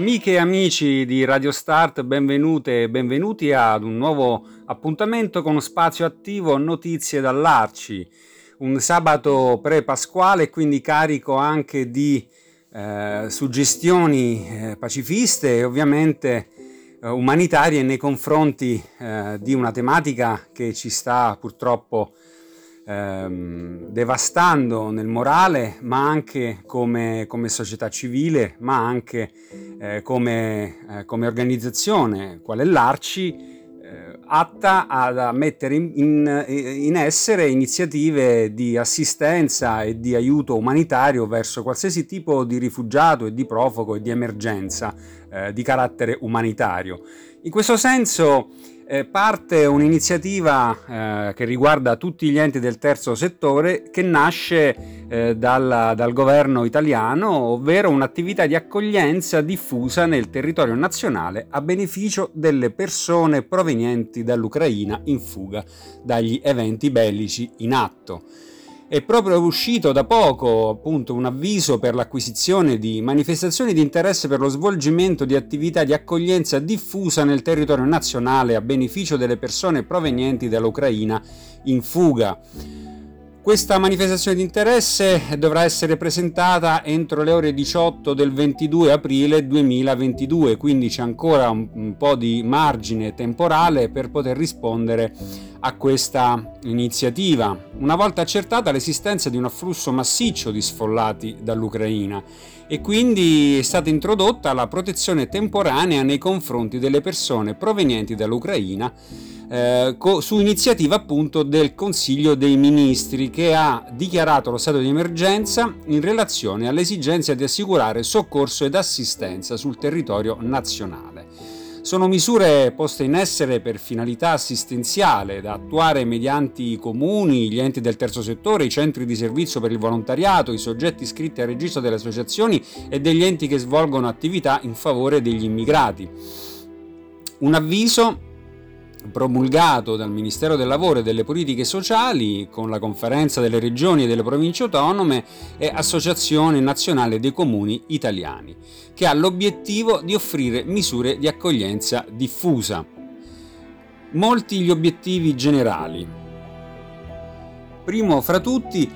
Amiche e amici di Radio Start, benvenute e benvenuti ad un nuovo appuntamento con spazio attivo Notizie dall'Arci. Un sabato pre-pasquale, quindi carico anche di eh, suggestioni eh, pacifiste e ovviamente eh, umanitarie nei confronti eh, di una tematica che ci sta purtroppo ehm, devastando nel morale, ma anche come, come società civile, ma anche eh, come, eh, come, organizzazione, quale l'Arci, eh, atta a mettere in, in, in, essere iniziative di assistenza e di aiuto umanitario verso qualsiasi tipo di rifugiato e di profugo e di emergenza eh, di carattere umanitario. In questo senso parte un'iniziativa eh, che riguarda tutti gli enti del terzo settore che nasce eh, dal, dal, governo italiano, ovvero un'attività di accoglienza diffusa nel territorio nazionale a beneficio delle persone provenienti dall'Ucraina in fuga dagli eventi bellici in atto. È proprio uscito da poco appunto un avviso per l'acquisizione di manifestazioni di interesse per lo svolgimento di attività di accoglienza diffusa nel territorio nazionale a beneficio delle persone provenienti dall'Ucraina in fuga. Questa manifestazione di interesse dovrà essere presentata entro le ore 18 del 22 aprile 2022, quindi c'è ancora un, po' di margine temporale per poter rispondere a questa iniziativa, una volta accertata l'esistenza di un afflusso massiccio di sfollati dall'Ucraina e quindi è stata introdotta la protezione temporanea nei confronti delle persone provenienti dall'Ucraina eh, co- su iniziativa appunto del Consiglio dei Ministri che ha dichiarato lo stato di emergenza in relazione all'esigenza di assicurare soccorso ed assistenza sul territorio nazionale. Sono misure poste in essere per finalità assistenziale da attuare mediante i comuni, gli enti del terzo settore, i centri di servizio per il volontariato, i soggetti iscritti al registro delle associazioni e degli enti che svolgono attività in favore degli immigrati. Un avviso promulgato dal Ministero del Lavoro e delle Politiche Sociali con la Conferenza delle Regioni e delle Province Autonome e Associazione Nazionale dei Comuni Italiani, che ha l'obiettivo di offrire misure di accoglienza diffusa. Molti gli obiettivi generali. Primo fra tutti,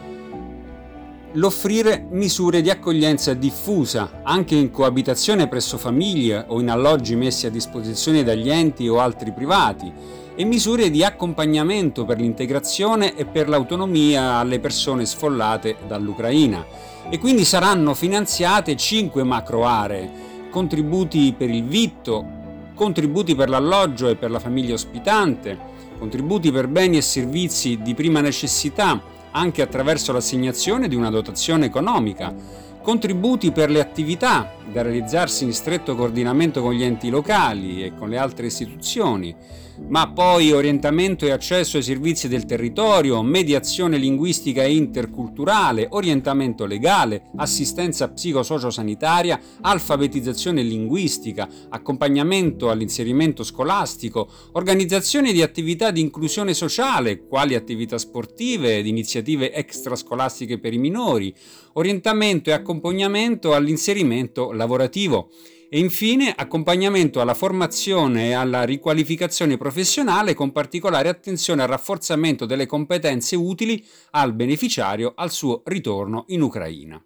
l'offrire misure di accoglienza diffusa, anche in coabitazione presso famiglie o in alloggi messi a disposizione dagli enti o altri privati, e misure di accompagnamento per l'integrazione e per l'autonomia alle persone sfollate dall'Ucraina. E quindi saranno finanziate 5 macro aree, contributi per il vitto, contributi per l'alloggio e per la famiglia ospitante, contributi per beni e servizi di prima necessità, anche attraverso l'assegnazione di una dotazione economica, contributi per le attività da realizzarsi in stretto coordinamento con gli enti locali e con le altre istituzioni, ma poi orientamento e accesso ai servizi del territorio, mediazione linguistica e interculturale, orientamento legale, assistenza psicosociosanitaria, alfabetizzazione linguistica, accompagnamento all'inserimento scolastico, organizzazione di attività di inclusione sociale, quali attività sportive ed iniziative extrascolastiche per i minori, orientamento e accompagnamento all'inserimento lavorativo e infine accompagnamento alla formazione e alla riqualificazione professionale con particolare attenzione al rafforzamento delle competenze utili al beneficiario al suo ritorno in Ucraina.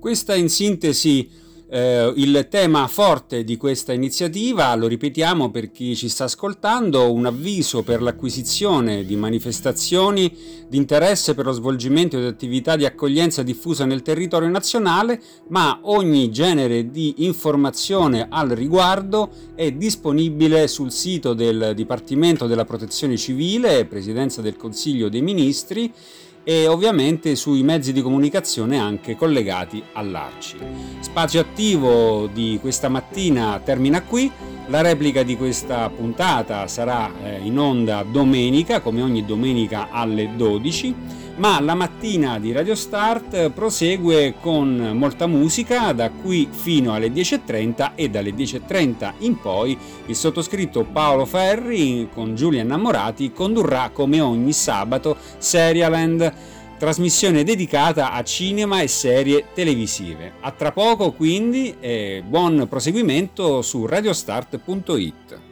Questa in sintesi Eh, il tema forte di questa iniziativa, lo ripetiamo per chi ci sta ascoltando, un avviso per l'acquisizione di manifestazioni di interesse per lo svolgimento di attività di accoglienza diffusa nel territorio nazionale, ma ogni genere di informazione al riguardo è disponibile sul sito del Dipartimento della Protezione Civile, Presidenza del Consiglio dei Ministri, e ovviamente sui mezzi di comunicazione anche collegati all'Arci. Spazio attivo di questa mattina termina qui, la replica di questa puntata sarà eh, in onda domenica, come ogni domenica alle 12 ma la mattina di Radio Start prosegue con molta musica da qui fino alle 10.30 e dalle 10.30 in poi il sottoscritto Paolo Ferri con Giulia Innamorati condurrà come ogni sabato Serialand trasmissione dedicata a cinema e serie televisive. A tra poco quindi e buon proseguimento su radiostart.it.